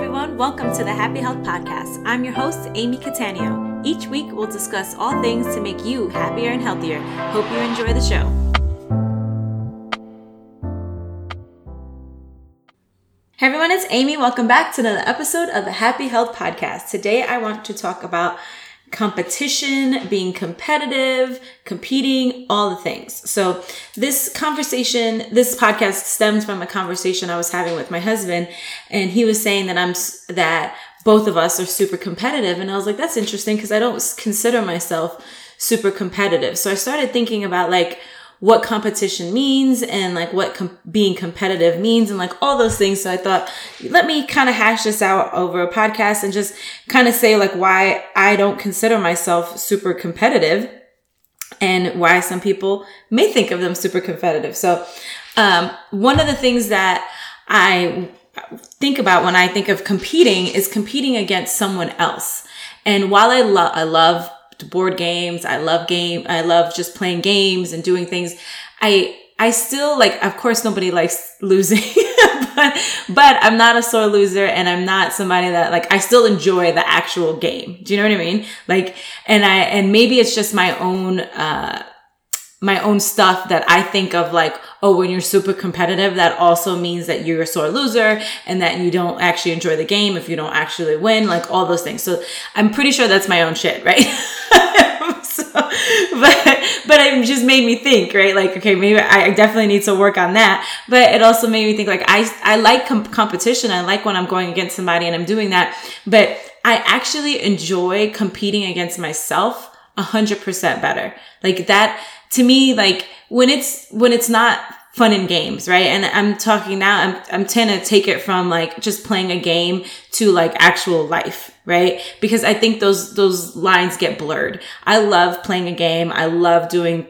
everyone. Welcome to the Happy Health Podcast. I'm your host, Amy Catania. Each week, we'll discuss all things to make you happier and healthier. Hope you enjoy the show. Hey everyone, it's Amy. Welcome back to another episode of the Happy Health Podcast. Today, I want to talk about competition, being competitive, competing, all the things. So this conversation, this podcast stems from a conversation I was having with my husband and he was saying that I'm, that both of us are super competitive. And I was like, that's interesting because I don't consider myself super competitive. So I started thinking about like, what competition means and like what com- being competitive means and like all those things. So I thought, let me kind of hash this out over a podcast and just kind of say like why I don't consider myself super competitive and why some people may think of them super competitive. So, um, one of the things that I think about when I think of competing is competing against someone else. And while I love, I love board games. I love game. I love just playing games and doing things. I, I still like, of course, nobody likes losing, but, but I'm not a sore loser and I'm not somebody that like, I still enjoy the actual game. Do you know what I mean? Like, and I, and maybe it's just my own, uh, my own stuff that I think of like, oh, when you're super competitive, that also means that you're a sore loser and that you don't actually enjoy the game if you don't actually win, like all those things. So I'm pretty sure that's my own shit, right? so, but, but it just made me think, right? Like, okay, maybe I definitely need to work on that. But it also made me think like, I, I like com- competition. I like when I'm going against somebody and I'm doing that. But I actually enjoy competing against myself a hundred percent better. Like that, to me, like when it's, when it's not fun and games, right? And I'm talking now, I'm, I'm trying to take it from like just playing a game to like actual life, right? Because I think those, those lines get blurred. I love playing a game. I love doing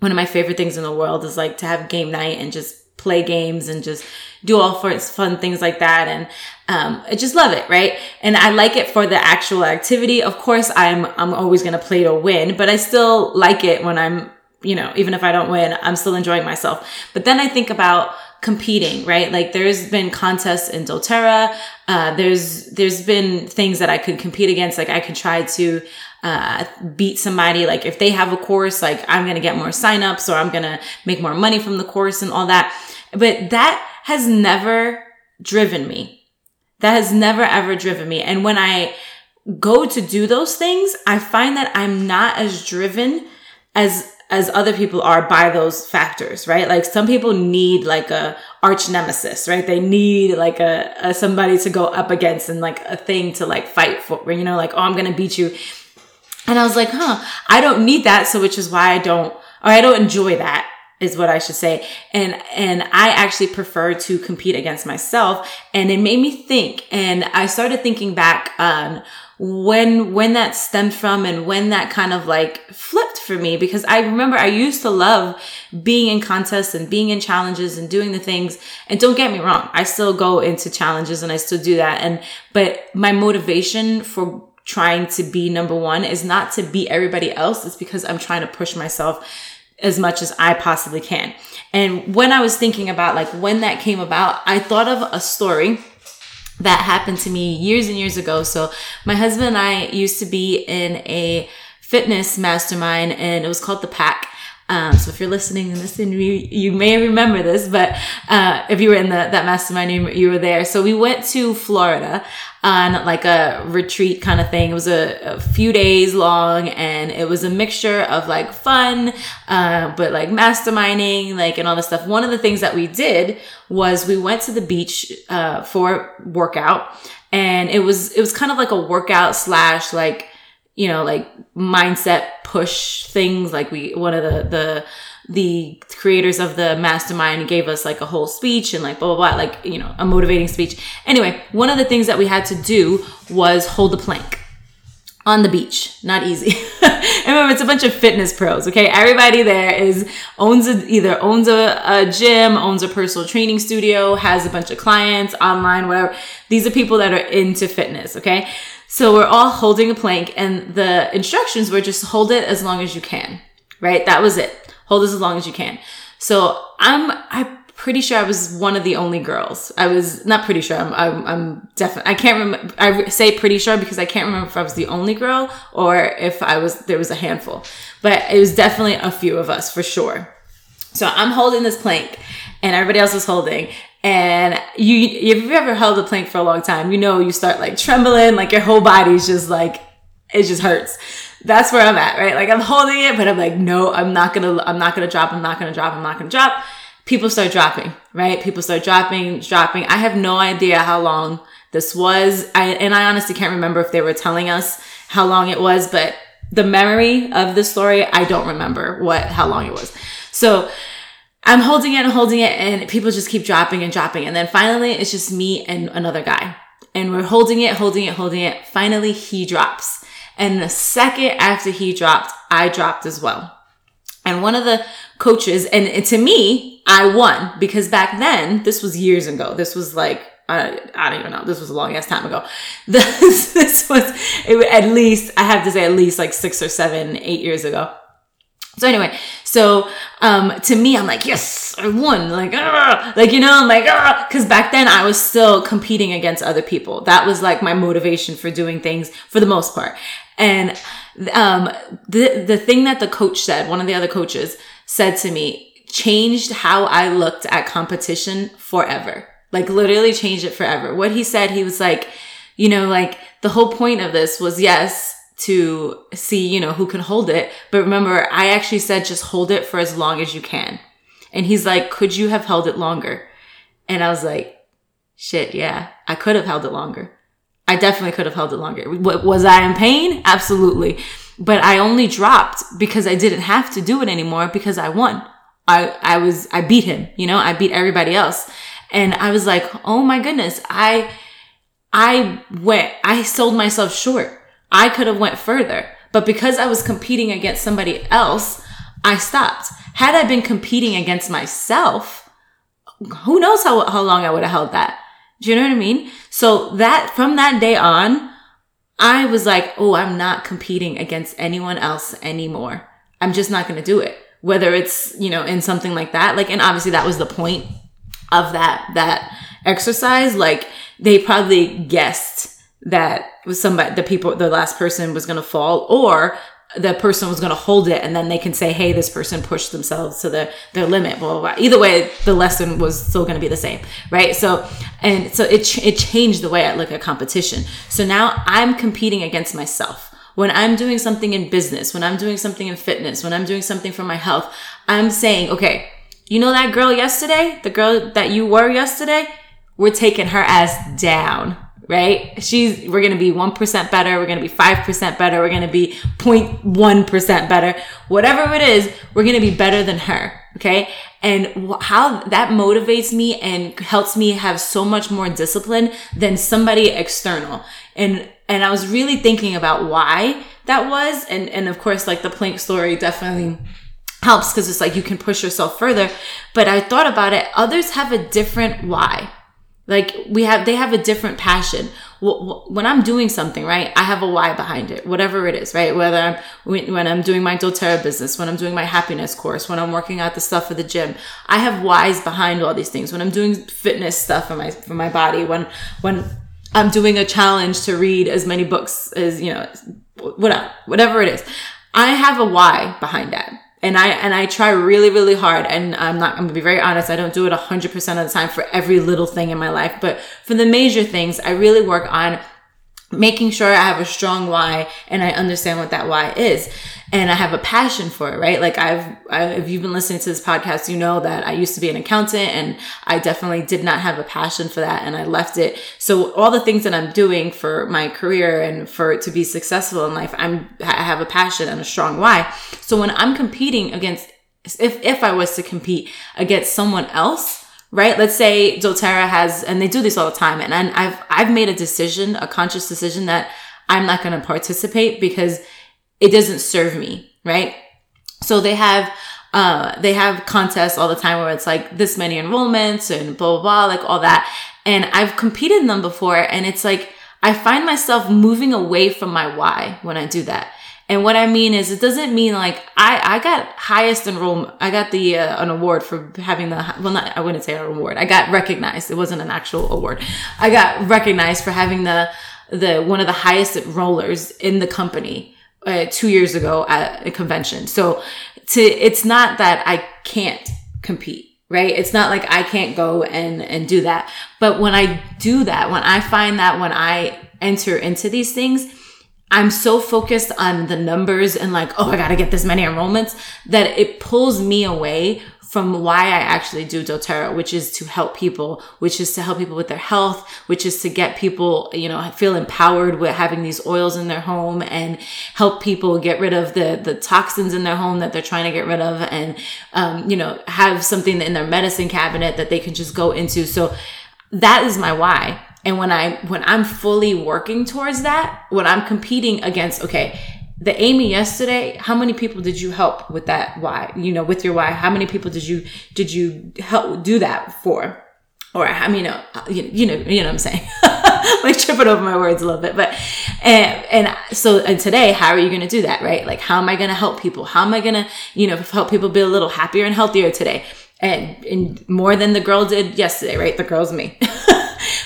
one of my favorite things in the world is like to have game night and just play games and just do all sorts fun things like that. And, um, I just love it, right? And I like it for the actual activity. Of course, I'm, I'm always going to play to win, but I still like it when I'm you know, even if I don't win, I'm still enjoying myself. But then I think about competing, right? Like there's been contests in doTERRA. Uh, there's, there's been things that I could compete against. Like I could try to, uh, beat somebody. Like if they have a course, like I'm going to get more signups or I'm going to make more money from the course and all that. But that has never driven me. That has never ever driven me. And when I go to do those things, I find that I'm not as driven as as other people are by those factors, right? Like some people need like a arch nemesis, right? They need like a, a somebody to go up against and like a thing to like fight for, you know, like, oh, I'm going to beat you. And I was like, huh, I don't need that. So which is why I don't, or I don't enjoy that is what I should say. And, and I actually prefer to compete against myself. And it made me think. And I started thinking back on when when that stemmed from and when that kind of like flipped for me because I remember I used to love being in contests and being in challenges and doing the things and don't get me wrong I still go into challenges and I still do that and but my motivation for trying to be number 1 is not to beat everybody else it's because I'm trying to push myself as much as I possibly can. And when I was thinking about like when that came about, I thought of a story that happened to me years and years ago. So my husband and I used to be in a fitness mastermind and it was called the pack. Um, so if you're listening and listening, you, you may remember this, but uh, if you were in the, that mastermind, you, you were there. So we went to Florida on like a retreat kind of thing. It was a, a few days long and it was a mixture of like fun, uh, but like masterminding, like and all this stuff. One of the things that we did was we went to the beach uh, for workout and it was it was kind of like a workout slash like you know, like mindset push things. Like we, one of the, the, the creators of the mastermind gave us like a whole speech and like blah, blah, blah, like, you know, a motivating speech. Anyway, one of the things that we had to do was hold the plank on the beach. Not easy. and remember, it's a bunch of fitness pros. Okay. Everybody there is owns a, either owns a, a gym, owns a personal training studio, has a bunch of clients online, whatever. These are people that are into fitness. Okay. So we're all holding a plank and the instructions were just hold it as long as you can, right? That was it. Hold this as long as you can. So I'm—I'm pretty sure I was one of the only girls. I was not pretty sure. I'm, I'm, I'm definitely, I can't remember. I say pretty sure because I can't remember if I was the only girl or if I was, there was a handful, but it was definitely a few of us for sure. So I'm holding this plank and everybody else is holding. And you, if you've ever held a plank for a long time, you know, you start like trembling, like your whole body's just like, it just hurts. That's where I'm at, right? Like I'm holding it, but I'm like, no, I'm not gonna, I'm not gonna drop, I'm not gonna drop, I'm not gonna drop. People start dropping, right? People start dropping, dropping. I have no idea how long this was. I, and I honestly can't remember if they were telling us how long it was, but the memory of the story, I don't remember what, how long it was. So I'm holding it and holding it and people just keep dropping and dropping. And then finally it's just me and another guy. And we're holding it, holding it, holding it. Finally he drops. And the second after he dropped, I dropped as well. And one of the coaches, and to me, I won because back then, this was years ago. This was like, I, I don't even know. This was a long ass time ago. This, this was it, at least, I have to say, at least like six or seven, eight years ago. So anyway, so um, to me, I'm like, yes, I won. Like, ah! like you know, I'm like, because back then I was still competing against other people. That was like my motivation for doing things for the most part. And um, the the thing that the coach said, one of the other coaches said to me, changed how I looked at competition forever. Like literally changed it forever. What he said, he was like, you know, like the whole point of this was yes to see, you know, who can hold it. But remember, I actually said just hold it for as long as you can. And he's like, could you have held it longer? And I was like, shit, yeah, I could have held it longer. I definitely could have held it longer. Was I in pain? Absolutely. But I only dropped because I didn't have to do it anymore because I won. I, I was, I beat him, you know, I beat everybody else. And I was like, oh my goodness, I, I went, I sold myself short. I could have went further, but because I was competing against somebody else, I stopped. Had I been competing against myself, who knows how, how long I would have held that. Do you know what I mean? So that from that day on, I was like, oh, I'm not competing against anyone else anymore. I'm just not going to do it. Whether it's, you know, in something like that, like, and obviously that was the point of that, that exercise. Like they probably guessed that was somebody, the people, the last person was going to fall or the person was going to hold it and then they can say, Hey, this person pushed themselves to their, their limit, blah, blah, blah. Either way, the lesson was still going to be the same. Right. So, and so it, it changed the way I look at competition. So now I'm competing against myself. When I'm doing something in business, when I'm doing something in fitness, when I'm doing something for my health, I'm saying, okay, you know that girl yesterday, the girl that you were yesterday, we're taking her ass down right? She's, we're going to be 1% better. We're going to be 5% better. We're going to be 0.1% better. Whatever it is, we're going to be better than her. Okay. And how that motivates me and helps me have so much more discipline than somebody external. And, and I was really thinking about why that was. And, and of course, like the plank story definitely helps because it's like you can push yourself further. But I thought about it. Others have a different why like we have, they have a different passion. When I'm doing something, right, I have a why behind it, whatever it is, right? Whether I'm, when I'm doing my doTERRA business, when I'm doing my happiness course, when I'm working out the stuff for the gym, I have whys behind all these things. When I'm doing fitness stuff for my, for my body, when, when I'm doing a challenge to read as many books as, you know, whatever, whatever it is, I have a why behind that and I and I try really really hard and I'm not I'm gonna be very honest I don't do it 100% of the time for every little thing in my life but for the major things I really work on making sure I have a strong why and I understand what that why is. And I have a passion for it, right? Like I've, I, if you've been listening to this podcast, you know that I used to be an accountant and I definitely did not have a passion for that and I left it. So all the things that I'm doing for my career and for to be successful in life, I'm, I have a passion and a strong why. So when I'm competing against, if, if I was to compete against someone else, right? Let's say doTERRA has, and they do this all the time. And I've, I've made a decision, a conscious decision that I'm not going to participate because it doesn't serve me, right? So they have, uh, they have contests all the time where it's like this many enrollments and blah, blah, blah, like all that. And I've competed in them before and it's like, I find myself moving away from my why when I do that. And what I mean is, it doesn't mean like I, I got highest enrollment. I got the, uh, an award for having the, well, not, I wouldn't say an award. I got recognized. It wasn't an actual award. I got recognized for having the, the, one of the highest enrollers in the company, uh, two years ago at a convention. So to, it's not that I can't compete right? It's not like I can't go and, and do that. But when I do that, when I find that when I enter into these things, I'm so focused on the numbers and like, oh, I got to get this many enrollments that it pulls me away from why I actually do doTERRA, which is to help people, which is to help people with their health, which is to get people, you know, feel empowered with having these oils in their home and help people get rid of the, the toxins in their home that they're trying to get rid of and, um, you know, have something in their medicine cabinet that they can just go into. So that is my why. And when I, when I'm fully working towards that, when I'm competing against, okay, the Amy yesterday, how many people did you help with that why? You know, with your why, how many people did you, did you help do that for? Or I mean, uh, you know, you know, you know what I'm saying? like tripping over my words a little bit, but, and, and so, and today, how are you going to do that? Right? Like, how am I going to help people? How am I going to, you know, help people be a little happier and healthier today? And, and more than the girl did yesterday, right? The girl's me.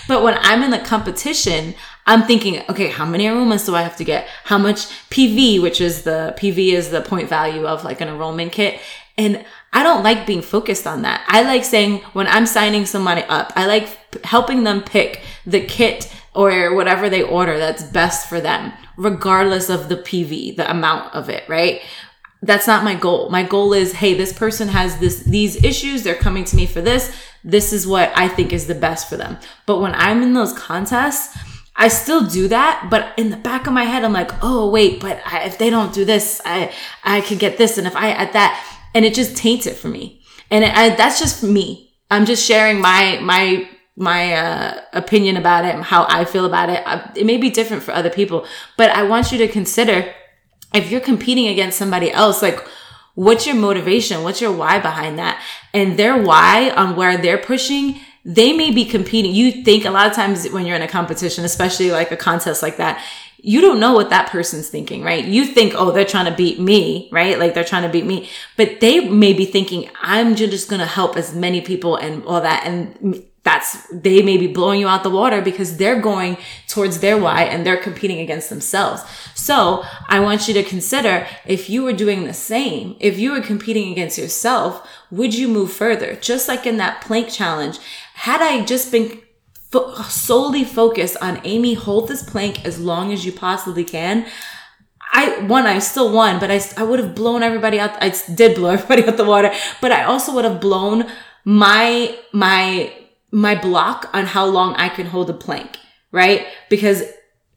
But when I'm in the competition, I'm thinking, okay, how many enrollments do I have to get? How much PV, which is the PV is the point value of like an enrollment kit. And I don't like being focused on that. I like saying when I'm signing somebody up, I like helping them pick the kit or whatever they order that's best for them, regardless of the PV, the amount of it, right? That's not my goal. My goal is, hey, this person has this, these issues. They're coming to me for this this is what I think is the best for them. But when I'm in those contests, I still do that, but in the back of my head, I'm like, oh wait, but I, if they don't do this, I I could get this, and if I at that, and it just taints it for me. And it, I, that's just me. I'm just sharing my my my uh, opinion about it, and how I feel about it. I, it may be different for other people, but I want you to consider if you're competing against somebody else, like What's your motivation? What's your why behind that? And their why on where they're pushing, they may be competing. You think a lot of times when you're in a competition, especially like a contest like that, you don't know what that person's thinking, right? You think, oh, they're trying to beat me, right? Like they're trying to beat me, but they may be thinking, I'm just going to help as many people and all that. And that's they may be blowing you out the water because they're going towards their why and they're competing against themselves. So I want you to consider if you were doing the same, if you were competing against yourself, would you move further? Just like in that plank challenge, had I just been fo- solely focused on Amy, hold this plank as long as you possibly can. I won, I still won, but I, I would have blown everybody out. I did blow everybody out the water, but I also would have blown my, my my block on how long I can hold a plank, right? Because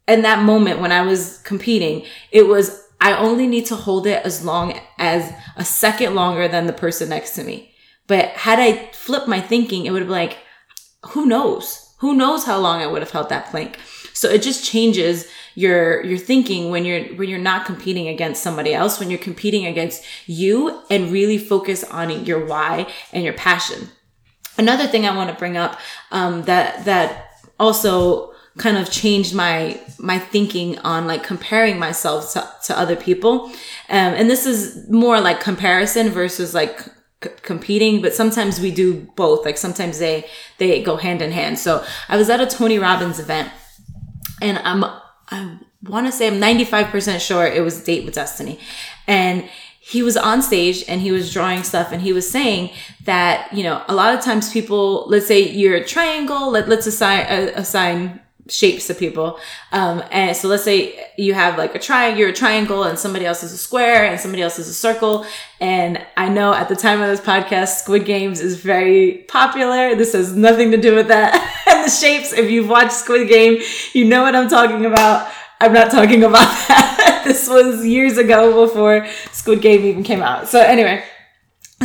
in that moment when I was competing, it was, I only need to hold it as long as a second longer than the person next to me. But had I flipped my thinking, it would have been like, who knows? Who knows how long I would have held that plank? So it just changes your your thinking when you're when you're not competing against somebody else, when you're competing against you and really focus on your why and your passion. Another thing I want to bring up um, that that also kind of changed my my thinking on like comparing myself to, to other people, um, and this is more like comparison versus like c- competing. But sometimes we do both. Like sometimes they they go hand in hand. So I was at a Tony Robbins event, and I'm I want to say I'm 95% sure it was Date with Destiny, and he was on stage and he was drawing stuff and he was saying that, you know, a lot of times people, let's say you're a triangle, let, let's assign, uh, assign shapes to people. Um, and so let's say you have like a triangle, you're a triangle and somebody else is a square and somebody else is a circle. And I know at the time of this podcast, Squid Games is very popular. This has nothing to do with that. and the shapes, if you've watched Squid Game, you know what I'm talking about. I'm not talking about that. this was years ago before Squid Game even came out. So anyway,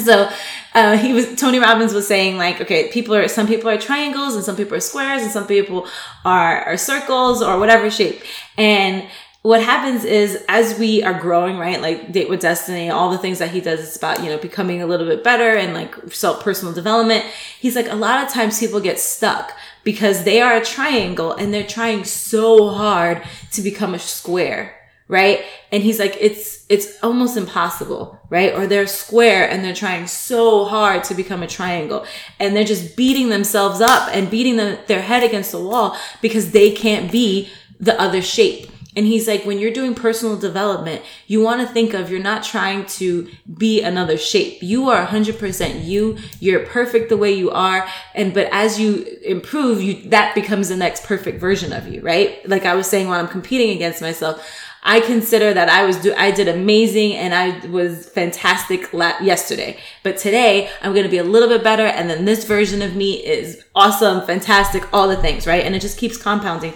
so uh, he was Tony Robbins was saying like, okay, people are some people are triangles and some people are squares and some people are are circles or whatever shape. And what happens is as we are growing, right? Like date with destiny, all the things that he does is about, you know, becoming a little bit better and like self personal development. He's like, a lot of times people get stuck because they are a triangle and they're trying so hard to become a square right? And he's like, it's, it's almost impossible, right? Or they're square and they're trying so hard to become a triangle and they're just beating themselves up and beating their head against the wall because they can't be the other shape. And he's like, when you're doing personal development, you want to think of you're not trying to be another shape. You are 100% you. You're perfect the way you are. And, but as you improve, you, that becomes the next perfect version of you, right? Like I was saying when I'm competing against myself, I consider that I was do I did amazing and I was fantastic la- yesterday. But today I'm going to be a little bit better and then this version of me is awesome, fantastic, all the things, right? And it just keeps compounding.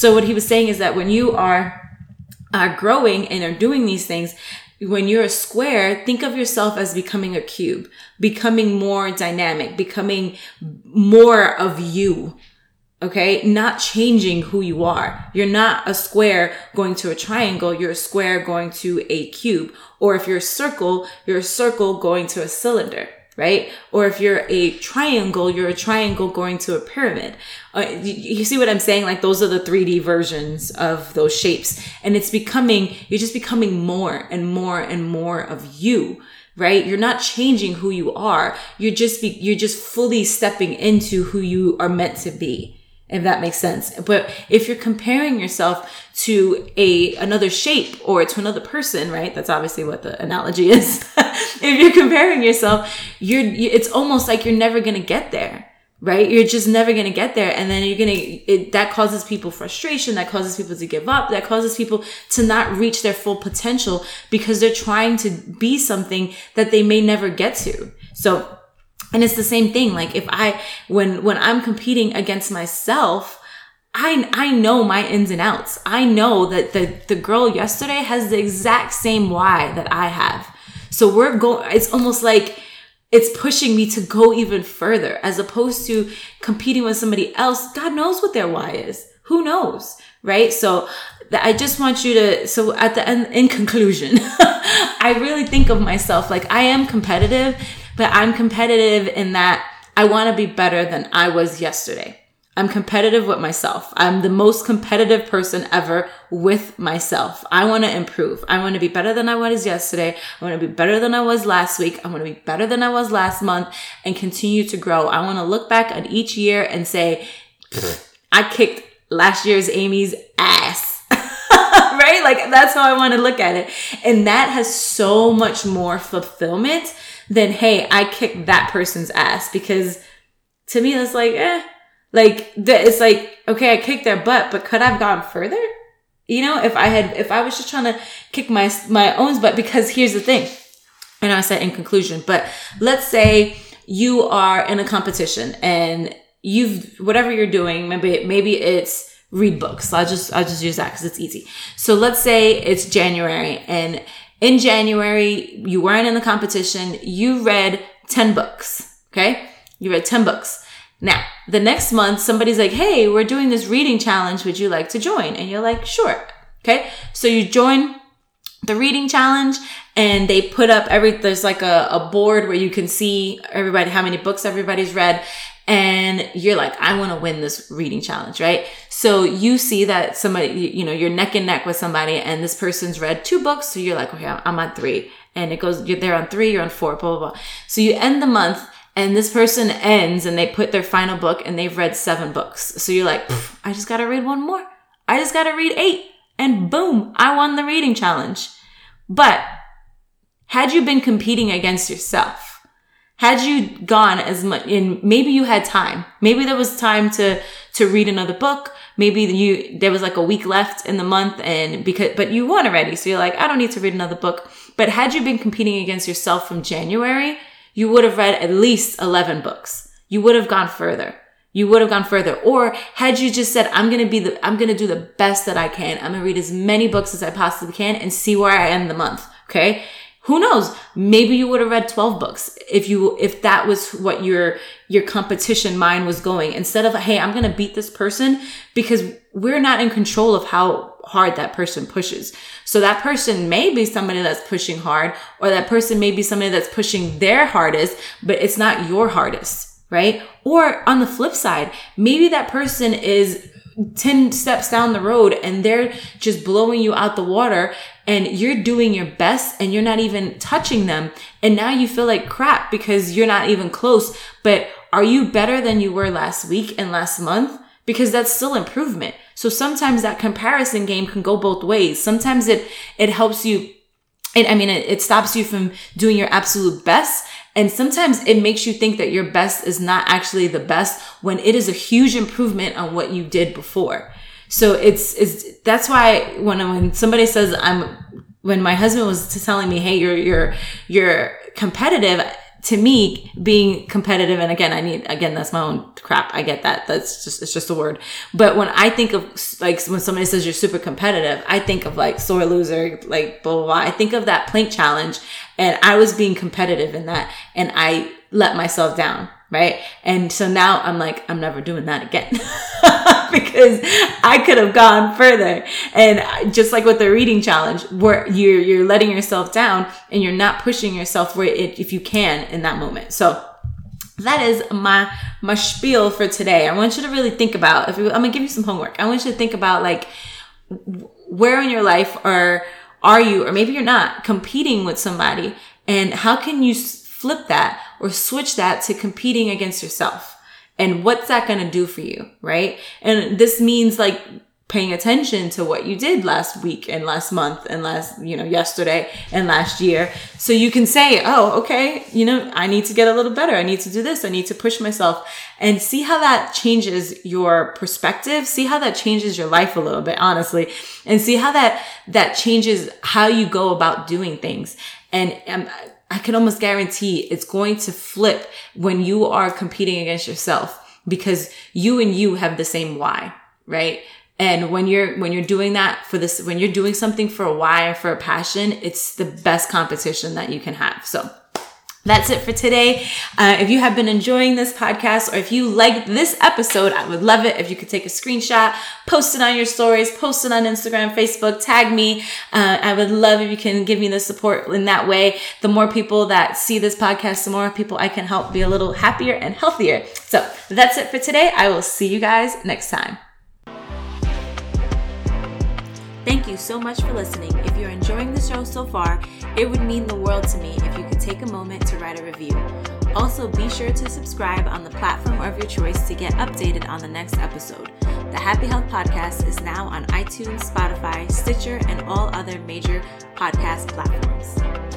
So what he was saying is that when you are are growing and are doing these things, when you're a square, think of yourself as becoming a cube, becoming more dynamic, becoming more of you. Okay. Not changing who you are. You're not a square going to a triangle. You're a square going to a cube. Or if you're a circle, you're a circle going to a cylinder right? Or if you're a triangle, you're a triangle going to a pyramid. Uh, you, you, see what I'm saying? Like those are the 3D versions of those shapes. And it's becoming, you're just becoming more and more and more of you right you're not changing who you are you're just be, you're just fully stepping into who you are meant to be if that makes sense. But if you're comparing yourself to a another shape or to another person, right? That's obviously what the analogy is. if you're comparing yourself, you're it's almost like you're never going to get there. Right? You're just never going to get there. And then you're going to, that causes people frustration. That causes people to give up. That causes people to not reach their full potential because they're trying to be something that they may never get to. So and it's the same thing. Like if I, when, when I'm competing against myself, I, I know my ins and outs. I know that the, the girl yesterday has the exact same why that I have. So we're going, it's almost like it's pushing me to go even further as opposed to competing with somebody else. God knows what their why is. Who knows? Right? So I just want you to, so at the end, in conclusion, I really think of myself like I am competitive but I'm competitive in that I want to be better than I was yesterday. I'm competitive with myself. I'm the most competitive person ever with myself. I want to improve. I want to be better than I was yesterday. I want to be better than I was last week. I want to be better than I was last month and continue to grow. I want to look back at each year and say, I kicked last year's Amy's ass. right? Like that's how I want to look at it. And that has so much more fulfillment than hey, I kicked that person's ass because to me that's like eh, like that it's like okay, I kicked their butt, but could I've gone further? You know, if I had, if I was just trying to kick my my own butt, because here's the thing, and I said in conclusion, but let's say you are in a competition and you've whatever you're doing, maybe maybe it's read books. I'll just I'll just use that because it's easy. So let's say it's January and in January, you weren't in the competition. You read 10 books. Okay. You read 10 books. Now, the next month, somebody's like, Hey, we're doing this reading challenge. Would you like to join? And you're like, sure. Okay. So you join the reading challenge and they put up every, there's like a, a board where you can see everybody, how many books everybody's read and you're like, I want to win this reading challenge, right? So you see that somebody, you know, you're neck and neck with somebody and this person's read two books. So you're like, okay, I'm on three. And it goes, you're there on three, you're on four, blah, blah, blah. So you end the month and this person ends and they put their final book and they've read seven books. So you're like, I just got to read one more. I just got to read eight. And boom, I won the reading challenge. But had you been competing against yourself, had you gone as much in maybe you had time. Maybe there was time to to read another book. Maybe you there was like a week left in the month and because but you won already so you're like i don't need to read another book. But had you been competing against yourself from january you would have read at least 11 books. You would have gone further. You would have gone further. Or had you just said i'm to be the i'm to do the best that i can. I'm to read as many books as i possibly can and see where i end the month okay who knows? Maybe you would have read 12 books if you if that was what your your competition mind was going instead of hey i'm to beat this person because we're not in control of how hard that person pushes. So that person may be somebody that's pushing hard or that person may be somebody that's pushing their hardest but it's not your hardest right? Or on the flip side maybe that person is 10 steps down the road and they're just blowing you out the water and you're doing your best and you're not even touching them. And now you feel like crap because you're not even close. But are you better than you were last week and last month? Because that's still improvement. So sometimes that comparison game can go both ways. Sometimes it, it helps you it, I mean, it, it stops you from doing your absolute best. And sometimes it makes you think that your best is not actually the best when it is a huge improvement on what you did before. So it's, it's, that's why when, when somebody says I'm, when my husband was telling me, Hey, you're, you're, you're competitive to me, being competitive, and again, I need, again, that's my own crap. I get that. That's just, it's just a word. But when I think of like, when somebody says you're super competitive, I think of like sore loser, like blah, blah, blah. I think of that plank challenge and I was being competitive in that and I let myself down right? And so now I'm like, I'm never doing that again because I could have gone further. And just like with the reading challenge, where you're you're letting yourself down and you're not pushing yourself where it, if you can in that moment. So that is my my spiel for today. I want you to really think about. If you, I'm gonna give you some homework, I want you to think about like where in your life are are you, or maybe you're not competing with somebody, and how can you flip that or switch that to competing against yourself. And what's that going to do for you? Right. And this means like paying attention to what you did last week and last month and last, you know, yesterday and last year. So you can say, Oh, okay, you know, I need to get a little better. I need to do this. I need to push myself and see how that changes your perspective. See how that changes your life a little bit, honestly, and see how that, that changes how you go about doing things. And um, I can almost guarantee it's going to flip when you are competing against yourself because you and you have the same why, right? And when you're, when you're doing that for this, when you're doing something for a why or for a passion, it's the best competition that you can have. So that's it for today. Uh, if you have been enjoying this podcast or if you liked this episode, I would love it if you could take a screenshot, post it on your stories, post it on Instagram, Facebook, tag me. Uh, I would love if you can give me the support in that way. The more people that see this podcast, the more people I can help be a little happier and healthier. So that's it for today. I will see you guys next time. You so much for listening. If you're enjoying the show so far, it would mean the world to me if you could take a moment to write a review. Also, be sure to subscribe on the platform of your choice to get updated on the next episode. The Happy Health Podcast is now on iTunes, Spotify, Stitcher, and all other major podcast platforms.